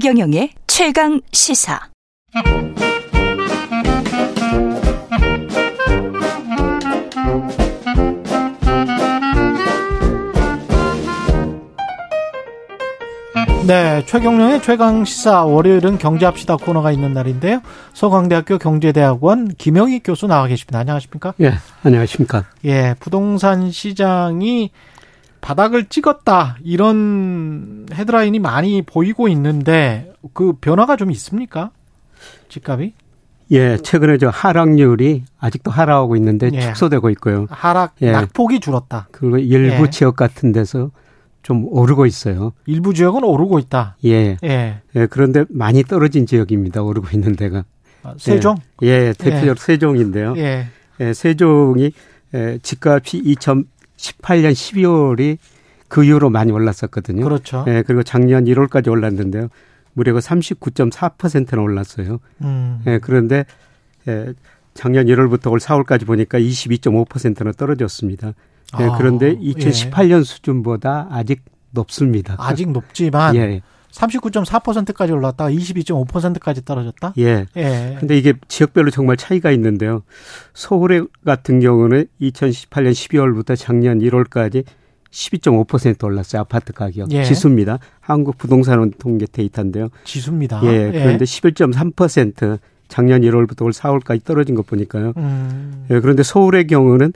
최경영의 최강 시사. 네, 최경령의 최강 시사 월요일은 경제합시다 코너가 있는 날인데요. 서강대학교 경제대학원 김영희 교수 나와 계십니다. 안녕하십니까? 예, 안녕하십니까? 예, 부동산 시장이 바닥을 찍었다 이런 헤드라인이 많이 보이고 있는데 그 변화가 좀 있습니까? 집값이? 예, 최근에 저 하락률이 아직도 하락하고 있는데 예. 축소되고 있고요. 하락 예. 낙폭이 줄었다. 그리고 일부 예. 지역 같은 데서 좀 오르고 있어요. 일부 지역은 오르고 있다. 예. 예. 예, 그런데 많이 떨어진 지역입니다. 오르고 있는 데가. 아, 세종? 예, 대표적으로 세종인데요. 예. 예, 세종이 예, 집값이 2018년 12월이 그 이후로 많이 올랐었거든요. 그렇죠. 예, 그리고 작년 1월까지 올랐는데요. 무려 39.4%나 올랐어요. 음. 예, 그런데 예, 작년 1월부터 올 4월까지 보니까 22.5%나 떨어졌습니다. 예, 아, 그런데 예. 2018년 수준보다 아직 높습니다. 아직 높지만 예, 39.4%까지 올랐다가 22.5%까지 떨어졌다. 예. 예. 근데 이게 지역별로 정말 차이가 있는데요. 서울 같은 경우는 2018년 12월부터 작년 1월까지 12.5% 올랐어요. 아파트 가격. 예. 지수입니다. 한국 부동산 통계 데이터인데요. 지수입니다. 예. 그런데 11.3% 작년 1월부터 올 4월까지 떨어진 것 보니까요. 음. 예, 그런데 서울의 경우는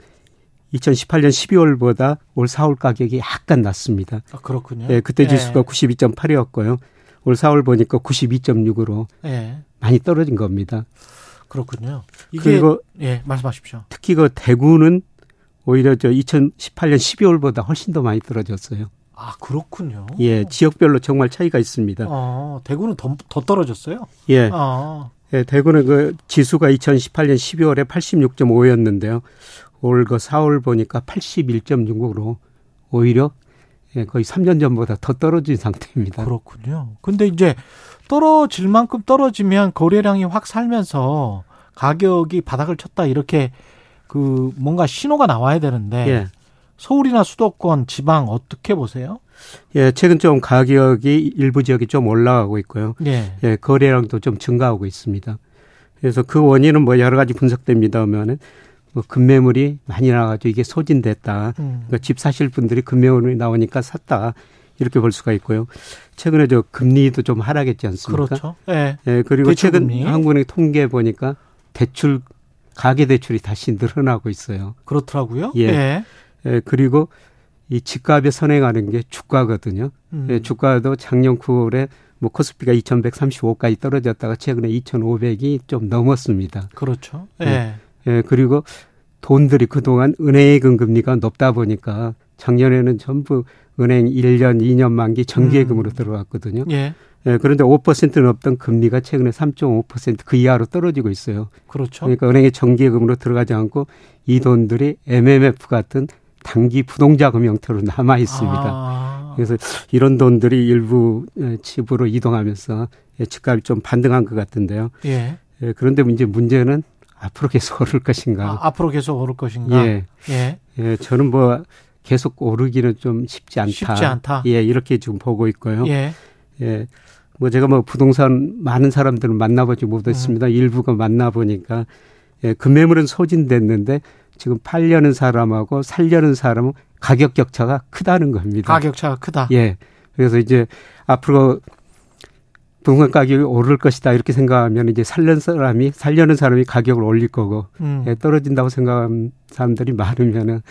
2018년 12월보다 올 4월 가격이 약간 낮습니다. 아, 그렇군요. 예, 그때 예. 지수가 92.8이었고요. 올 4월 보니까 92.6으로 예. 많이 떨어진 겁니다. 그렇군요. 이게 그리고 예, 말씀하십시오. 특히 그 대구는 오히려 저 2018년 12월보다 훨씬 더 많이 떨어졌어요. 아, 그렇군요. 예, 지역별로 정말 차이가 있습니다. 어, 대구는 더, 더 떨어졌어요? 예, 아, 예, 대구는 그 지수가 2018년 12월에 86.5였는데요. 올 그 4월 보니까 81.6으로 오히려 예, 거의 3년 전보다 더 떨어진 상태입니다. 그렇군요. 근데 이제 떨어질 만큼 떨어지면 거래량이 확 살면서 가격이 바닥을 쳤다 이렇게 그 뭔가 신호가 나와야 되는데 예. 서울이나 수도권, 지방 어떻게 보세요? 예, 최근 좀 가격이 일부 지역이 좀 올라가고 있고요. 예. 예, 거래량도 좀 증가하고 있습니다. 그래서 그 원인은 뭐 여러 가지 분석됩니다면은 뭐 급매물이 많이 나가지고 이게 소진됐다. 음. 그러니까 집 사실 분들이 급매물이 나오니까 샀다. 이렇게 볼 수가 있고요. 최근에 저 금리도 좀 하락했지 않습니까? 그렇죠. 예. 예, 그리고 최근. 한국은행 통계 보니까 대출 가계 대출이 다시 늘어나고 있어요. 그렇더라고요. 예. 예. 예, 그리고 이 집값에 선행하는 게 주가거든요. 음. 예, 주가도 작년 9월에 뭐 코스피가 2,135까지 떨어졌다가 최근에 2,500이 좀 넘었습니다. 그렇죠. 예. 네. 예, 그리고 돈들이 그동안 은행의 금리가 높다 보니까 작년에는 전부 은행 1년, 2년 만기 정기예금으로 음. 들어갔거든요. 예. 예, 그런데 5%는 없던 금리가 최근에 3.5%그 이하로 떨어지고 있어요. 그렇죠. 그러니까 은행의 정기예금으로 들어가지 않고 이 돈들이 MMF 같은 단기 부동자금 형태로 남아 있습니다. 아. 그래서 이런 돈들이 일부 예, 집으로 이동하면서 예, 집값이 좀 반등한 것 같은데요. 예. 예, 그런데 이제 문제는 앞으로 계속 오를 것인가. 아, 앞으로 계속 오를 것인가? 예, 예. 예, 저는 뭐 계속 오르기는 좀 쉽지 않다. 쉽지 않다. 예, 이렇게 지금 보고 있고요. 예. 예. 뭐 제가 뭐 부동산 많은 사람들은 만나보지 못했습니다. 일부가 만나보니까 예, 금매물은 소진됐는데 지금 팔려는 사람하고 살려는 사람은 가격 격차가 크다는 겁니다. 가격 차가 크다. 예. 그래서 이제 앞으로 부동산 가격이 오를 것이다 이렇게 생각하면 이제 살려는 사람이 살려는 사람이 가격을 올릴 거고 음. 예, 떨어진다고 생각하는 사람들이 많으면은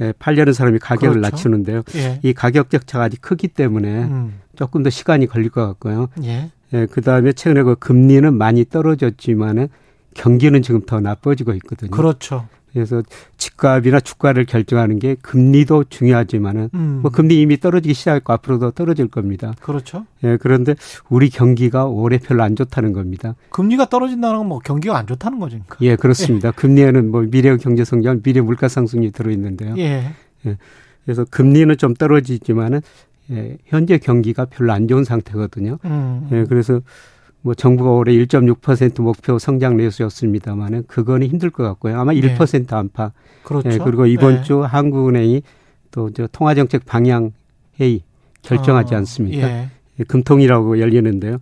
예, 팔려는 사람이 가격을 그렇죠. 낮추는데요. 예. 이 가격 격차가 아직 크기 때문에 음. 조금 더 시간이 걸릴 것 같고요. 예. 예, 그 다음에 최근에 그 금리는 많이 떨어졌지만은 경기는 지금 더 나빠지고 있거든요. 그렇죠. 그래서 집값이나 주가를 결정하는 게 금리도 중요하지만은 음. 뭐 금리 이미 떨어지기 시작했고 앞으로도 떨어질 겁니다. 그렇죠. 예, 그런데 우리 경기가 올해 별로 안 좋다는 겁니다. 금리가 떨어진다는 건 뭐 경기가 안 좋다는 거죠. 예, 그렇습니다. 금리에는 뭐 미래 경제 성장, 미래 물가 상승이 들어 있는데요. 예. 그래서 금리는 좀 떨어지지만은 예, 현재 경기가 별로 안 좋은 상태거든요. 음. 예, 그래서 뭐 정부가 올해 1.6% 목표 성장 내수였습니다만은 그거는 힘들 것 같고요. 아마 네. 1% 안팎. 그렇죠. 예, 그리고 이번 예. 주 한국은행이 또 저 통화정책 방향 회의 결정하지 어, 않습니까? 예. 금통이라고 열리는데요.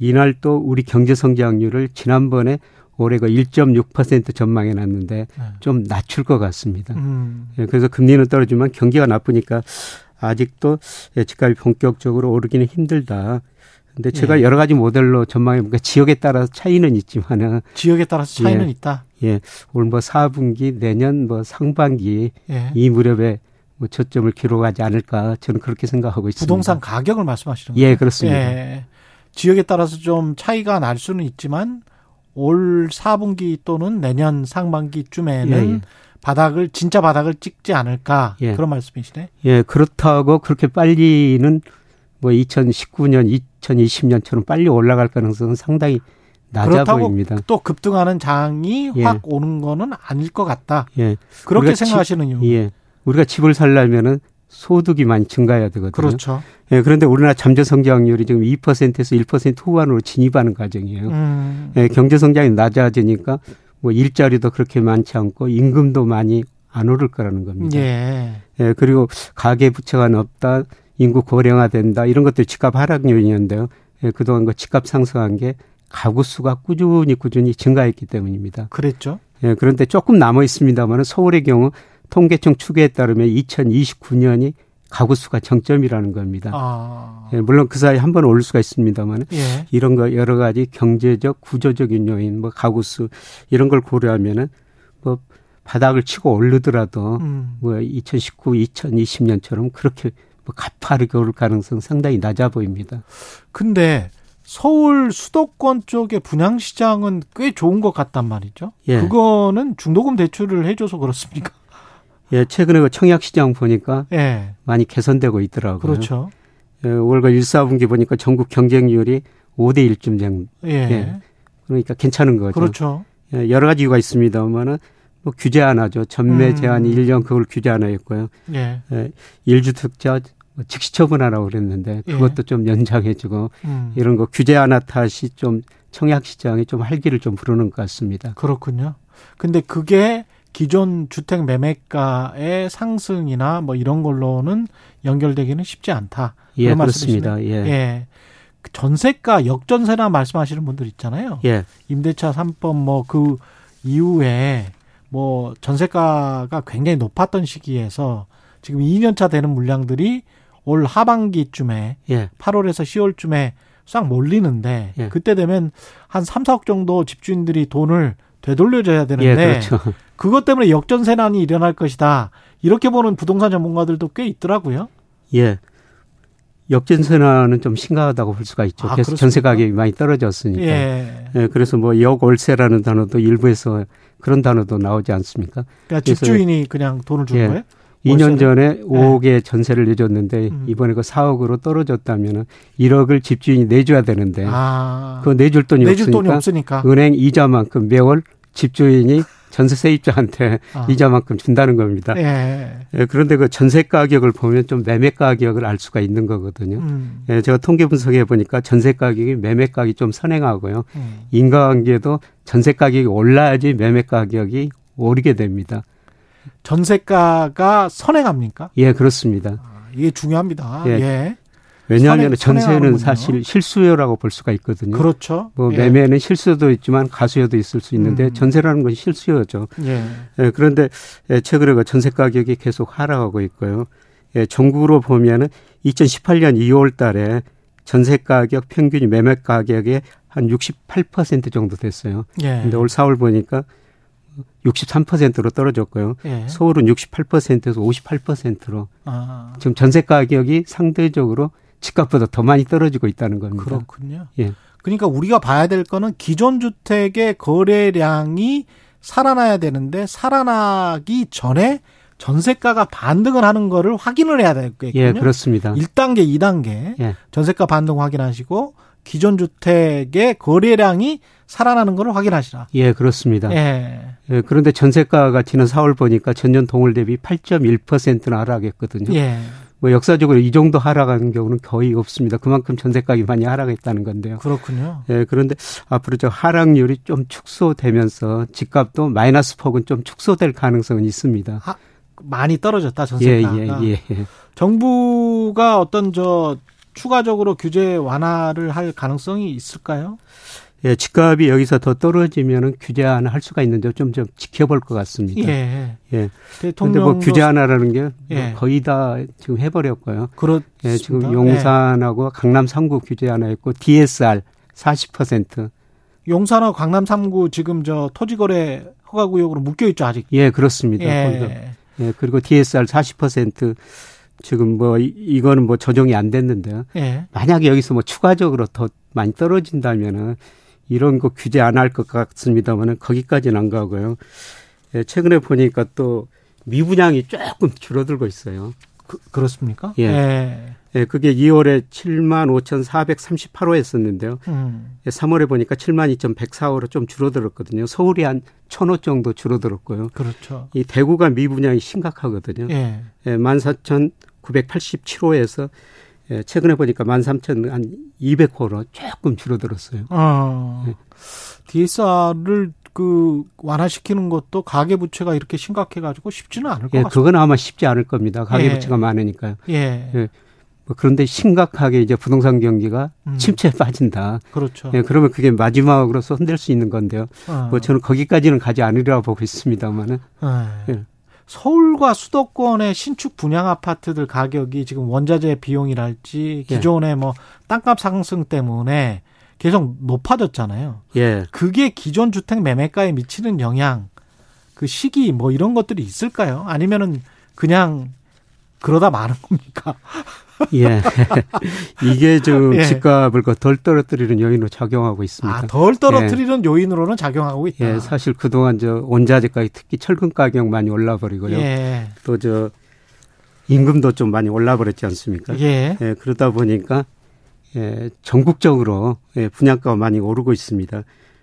이날 또 우리 경제 성장률을 지난번에 올해가 1.6% 전망해 놨는데 네. 좀 낮출 것 같습니다. 음. 예, 그래서 금리는 떨어지만 경기가 나쁘니까 아직도 집값이 본격적으로 오르기는 힘들다. 근데 제가 예. 여러 가지 모델로 전망해 보니까 지역에 따라서 차이는 있지만은 지역에 따라서 차이는 예. 있다. 예, 올 뭐 4분기 내년 뭐 상반기 예. 이 무렵에 뭐 저점을 기록하지 않을까 저는 그렇게 생각하고 있습니다. 부동산 가격을 말씀하시는 거예요? 예, 그렇습니다. 예. 지역에 따라서 좀 차이가 날 수는 있지만 올 4분기 또는 내년 상반기쯤에는 예, 예. 바닥을 진짜 바닥을 찍지 않을까 예. 그런 말씀이시네. 예, 그렇다고 그렇게 빨리는 뭐 2019년, 2020년처럼 빨리 올라갈 가능성은 상당히 낮아 그렇다고 보입니다. 또 급등하는 장이 예. 확 오는 거는 아닐 것 같다. 예, 그렇게 우리가 지- 생각하시는 이유. 예. 우리가 집을 살려면은 소득이 많이 증가해야 되거든요. 그렇죠. 예, 그런데 우리나라 잠재 성장률이 지금 2%에서 1% 후반으로 진입하는 과정이에요. 음. 예, 경제 성장이 낮아지니까 뭐 일자리도 그렇게 많지 않고 임금도 많이 안 오를 거라는 겁니다. 예. 예, 그리고 가계 부채가 높다, 인구 고령화된다 이런 것들 집값 하락 요인인데요. 예, 그동안 그 집값 상승한 게 가구 수가 꾸준히 꾸준히 증가했기 때문입니다. 그랬죠. 예, 그런데 조금 남아 있습니다만 서울의 경우 통계청 추계에 따르면 2029년이 가구 수가 정점이라는 겁니다. 아. 예, 물론 그 사이에 한번 오를 수가 있습니다만 예. 이런 거 여러 가지 경제적 구조적인 요인 뭐 가구 수 이런 걸 고려하면은 뭐 바닥을 치고 오르더라도 음. 뭐 2019, 2020년처럼 그렇게 뭐 가파르게 오를 가능성 상당히 낮아 보입니다. 근데 서울 수도권 쪽의 분양 시장은 꽤 좋은 것 같단 말이죠. 예. 그거는 중도금 대출을 해줘서 그렇습니까? 예, 최근에 그 청약 시장 보니까 예. 많이 개선되고 있더라고요. 그렇죠. 예, 올가 1, 4분기 보니까 전국 경쟁률이 5대 1쯤 정 예. 예. 그러니까 괜찮은 거죠. 그렇죠. 예, 여러 가지 이유가 있습니다만은 뭐 규제 하나죠. 전매 음. 제한이 1년 그걸 규제 하나 했고요. 예. 예, 1주택자 즉시 처분하라고 그랬는데 예. 그것도 좀 연장해주고 음. 이런 거 규제 하나 탓이 좀 청약 시장에 좀 활기를 좀 부르는 것 같습니다. 그렇군요. 근데 그게 기존 주택 매매가의 상승이나 뭐 이런 걸로는 연결되기는 쉽지 않다. 예, 그렇습니다. 예. 예. 그 전세가 역전세나 말씀하시는 분들 있잖아요. 예. 임대차 3법 뭐 그 이후에 뭐 전세가가 굉장히 높았던 시기에서 지금 2년차 되는 물량들이 올 하반기쯤에 예. 8월에서 10월쯤에 싹 몰리는데 예. 그때 되면 한 3, 4억 정도 집주인들이 돈을 되돌려줘야 되는데 예, 그렇죠. 그것 때문에 역전세난이 일어날 것이다. 이렇게 보는 부동산 전문가들도 꽤 있더라고요. 예. 역전세난은 좀 심각하다고 볼 수가 있죠. 아, 그렇습니까? 전세 가격이 많이 떨어졌으니까. 예. 예, 그래서 뭐 역월세라는 단어도 일부에서 그런 단어도 나오지 않습니까? 그러니까 집주인이 그냥 돈을 주는 예. 거예요? 2년 전에 5억의 전세를 내줬는데 음. 이번에 그 4억으로 떨어졌다면은 1억을 집주인이 내줘야 되는데 아. 그거 내줄 돈이 내줄 돈이 없으니까 없으니까. 은행 이자만큼 매월 집주인이 전세 세입자한테 아. 이자만큼 준다는 겁니다. 예. 예, 그런데 그 전세 가격을 보면 좀 매매 가격을 알 수가 있는 거거든요. 음. 예, 제가 통계 분석해 보니까 전세 가격이 매매 가격이 좀 선행하고요. 음. 인과관계도 전세 가격이 올라야지 매매 가격이 오르게 됩니다. 전세가가 선행합니까? 예, 그렇습니다. 아, 이게 중요합니다. 예. 예. 왜냐하면 선행-. 전세는 사실 실수요라고 볼 수가 있거든요. 그렇죠. 뭐 예. 매매는 실수도 있지만 가수요도 있을 수 있는데 음. 전세라는 건 실수요죠. 예. 예, 그런데 예, 최근에 그 전세 가격이 계속 하락하고 있고요. 예, 전국으로 보면은 2018년 2월 달에 전세 가격 평균이 매매 가격의 한 68% 정도 됐어요. 예. 근데 올 4월 보니까 63%로 떨어졌고요. 예. 서울은 68%에서 58%로 아. 지금 전세 가격이 상대적으로 집값보다 더 많이 떨어지고 있다는 겁니다. 그렇군요. 예. 그러니까 우리가 봐야 될 거는 기존 주택의 거래량이 살아나야 되는데 살아나기 전에 전세가가 반등을 하는 거를 확인을 해야 되겠군요. 예, 그렇습니다. 1단계, 2단계 예. 전세가 반등 확인하시고 기존 주택의 거래량이 살아나는 거를 확인하시라. 예, 그렇습니다. 예. 예, 그런데 전세가가 지난 4월 보니까 전년 동월 대비 8.1%나 하락했거든요. 예. 뭐 역사적으로 이 정도 하락하는 경우는 거의 없습니다. 그만큼 전세가격이 많이 하락했다는 건데요. 그렇군요. 예, 그런데 앞으로 저 하락률이 좀 축소되면서 집값도 마이너스 폭은 좀 축소될 가능성은 있습니다. 많이 떨어졌다 예, 전세가가. 예, 예, 예. 정부가 어떤 저 추가적으로 규제 완화를 할 가능성이 있을까요? 예, 집값이 여기서 더 떨어지면은 규제 하나 할 수가 있는데 좀 좀 지켜볼 것 같습니다. 예. 예. 대통령 근데 뭐 규제 하나라는 게 예. 거의 다 지금 해 버렸고요. 그렇습니다. 예, 지금 용산하고 강남 3구 규제 하나 있고 DSR 40%. 용산하고 강남 3구 지금 저 토지 거래 허가 구역으로 묶여 있죠 아직. 예, 그렇습니다. 예. 예, 그리고 DSR 40% 지금 뭐 이- 이거는 뭐 조정이 안 됐는데요. 예. 만약에 여기서 뭐 추가적으로 더 많이 떨어진다면은 이런 거 규제 안 할 것 같습니다만은 거기까지는 안 가고요. 예, 최근에 보니까 또 미분양이 조금 줄어들고 있어요. 그, 그렇습니까? 예. 예. 예, 그게 2월에 7만 5,438호 했었는데요. 음. 예, 3월에 보니까 7만 2,104호로 좀 줄어들었거든요. 서울이 한 1,000호 정도 줄어들었고요. 그렇죠. 이 대구가 미분양이 심각하거든요. 예. 예, 14,987호에서 예, 최근에 보니까 13,200호로 조금 줄어들었어요. 어. 네. DSR을 그 완화시키는 것도 가계 부채가 이렇게 심각해 가지고 쉽지는 않을 것 예, 같습니다. 그건 아마 쉽지 않을 겁니다. 예. 가계 부채가 많으니까요. 예. 예. 뭐 그런데 심각하게 이제 부동산 경기가 음. 침체에 빠진다. 그렇죠. 예, 그러면 그게 마지막으로서 흔들 수 있는 건데요. 어. 뭐 저는 거기까지는 가지 않으리라 보고 있습니다만은. 예. 예. 서울과 수도권의 신축 분양 아파트들 가격이 지금 원자재 비용이랄지 예. 기존의 뭐 땅값 상승 때문에 계속 높아졌잖아요. 예. 그게 기존 주택 매매가에 미치는 영향, 그 시기 뭐 이런 것들이 있을까요? 아니면은 그냥 그러다 마는 겁니까? 예. 이게 좀 예. 집값을 그덜 떨어뜨리는 요인으로 작용하고 있습니다. 아, 덜 떨어뜨리는 요인으로는 작용하고 있다. 예, 사실 그동안 저 원자재 가격 특히 철근 가격 많이 올라 버리고요. 예. 또저 임금도 좀 많이 올라 버렸지 않습니까? 예. 예, 그러다 보니까 예, 전국적으로 예, 분양가가 많이 오르고 있습니다.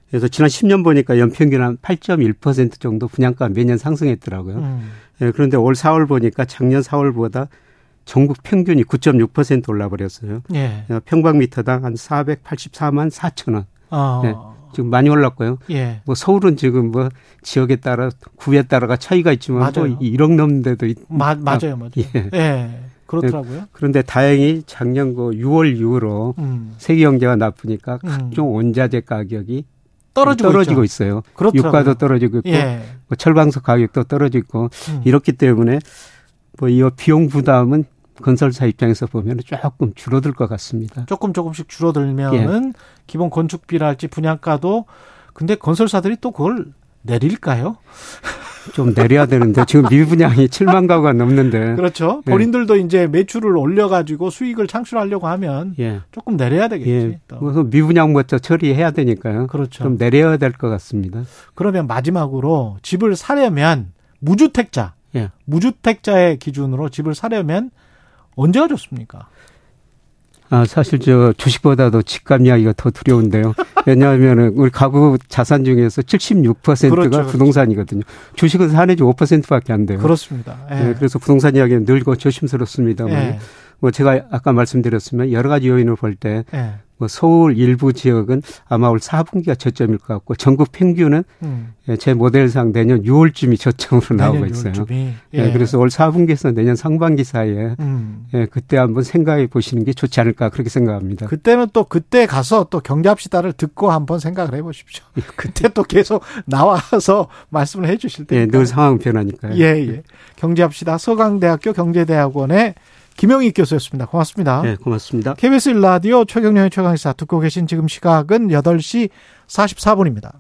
그래서 지난 10년 보니까 연평균 한 8.1% 정도 분양가 매년 상승했더라고요. 음. 예, 그런데 올 4월 보니까 작년 4월보다 전국 평균이 9.6% 올라 버렸어요. 예. 어, 평방미터당 한 484만 4천 원. 어. 네. 지금 많이 올랐고요. 예. 뭐 서울은 지금 뭐 지역에 따라 구에 따라가 차이가 있지만 뭐 맞아요. 1억 넘는 데도 있, 마, 맞아요, 맞아요. 예. 예. 그렇더라고요. 그런데 다행히 작년 그 6월 이후로 음. 세계 경제가 나쁘니까 음. 각종 원자재 가격이 떨어지고, 떨어지고. 있어요. 그렇더라고요. 유가도 떨어지고 있고 예. 뭐 철방석 가격도 떨어지고 음. 이렇기 때문에 뭐이 비용 부담은 건설사 입장에서 보면 조금 줄어들 것 같습니다. 조금 조금씩 줄어들면은 예. 기본 건축비랄지 분양가도 근데 건설사들이 또 그걸 내릴까요? 좀 내려야 되는데 지금 미분양이 7만 가구가 넘는데 그렇죠. 예. 본인들도 이제 매출을 올려가지고 수익을 창출하려고 하면 예. 조금 내려야 되겠지. 예. 또. 그래서 미분양부터 처리해야 되니까요. 그렇죠. 좀 내려야 될 것 같습니다. 그러면 마지막으로 집을 사려면 무주택자, 예. 무주택자의 기준으로 집을 사려면 언제가 좋습니까? 아, 사실 저 주식보다도 집값 이야기가 더 두려운데요. 왜냐하면은 우리 가구 자산 중에서 76%가 그렇죠, 그렇죠. 부동산이거든요. 주식은 사내지 5%밖에 안 돼요. 그렇습니다. 예. 예, 그래서 부동산 이야기는 늘고 조심스럽습니다만 예. 뭐 제가 아까 말씀드렸으면 여러 가지 요인을 볼때 뭐 예. 서울 일부 지역은 아마 올 4분기가 저점일 것 같고 전국 평균은 음. 예, 제 모델상 내년 6월쯤이 저점으로 나오고 있어요. 6월쯤이. 예, 그래서 올 4분기에서 내년 상반기 사이에 음. 예, 그때 한번 생각해 보시는 게 좋지 않을까 그렇게 생각합니다. 그때는 또 그때 가서 또 경제합시다를 듣고 한번 생각을 해 보십시오. 그때 또 계속 나와서 말씀을 해 주실 예, 테니까. 늘 상황 변하니까요. 예, 예. 경제합시다. 서강대학교 경제대학원의 김영익 교수였습니다. 고맙습니다. 예, 고맙습니다. KBS 1라디오 최경련의 최강의사 듣고 계신 지금 시각은 8시 44분입니다.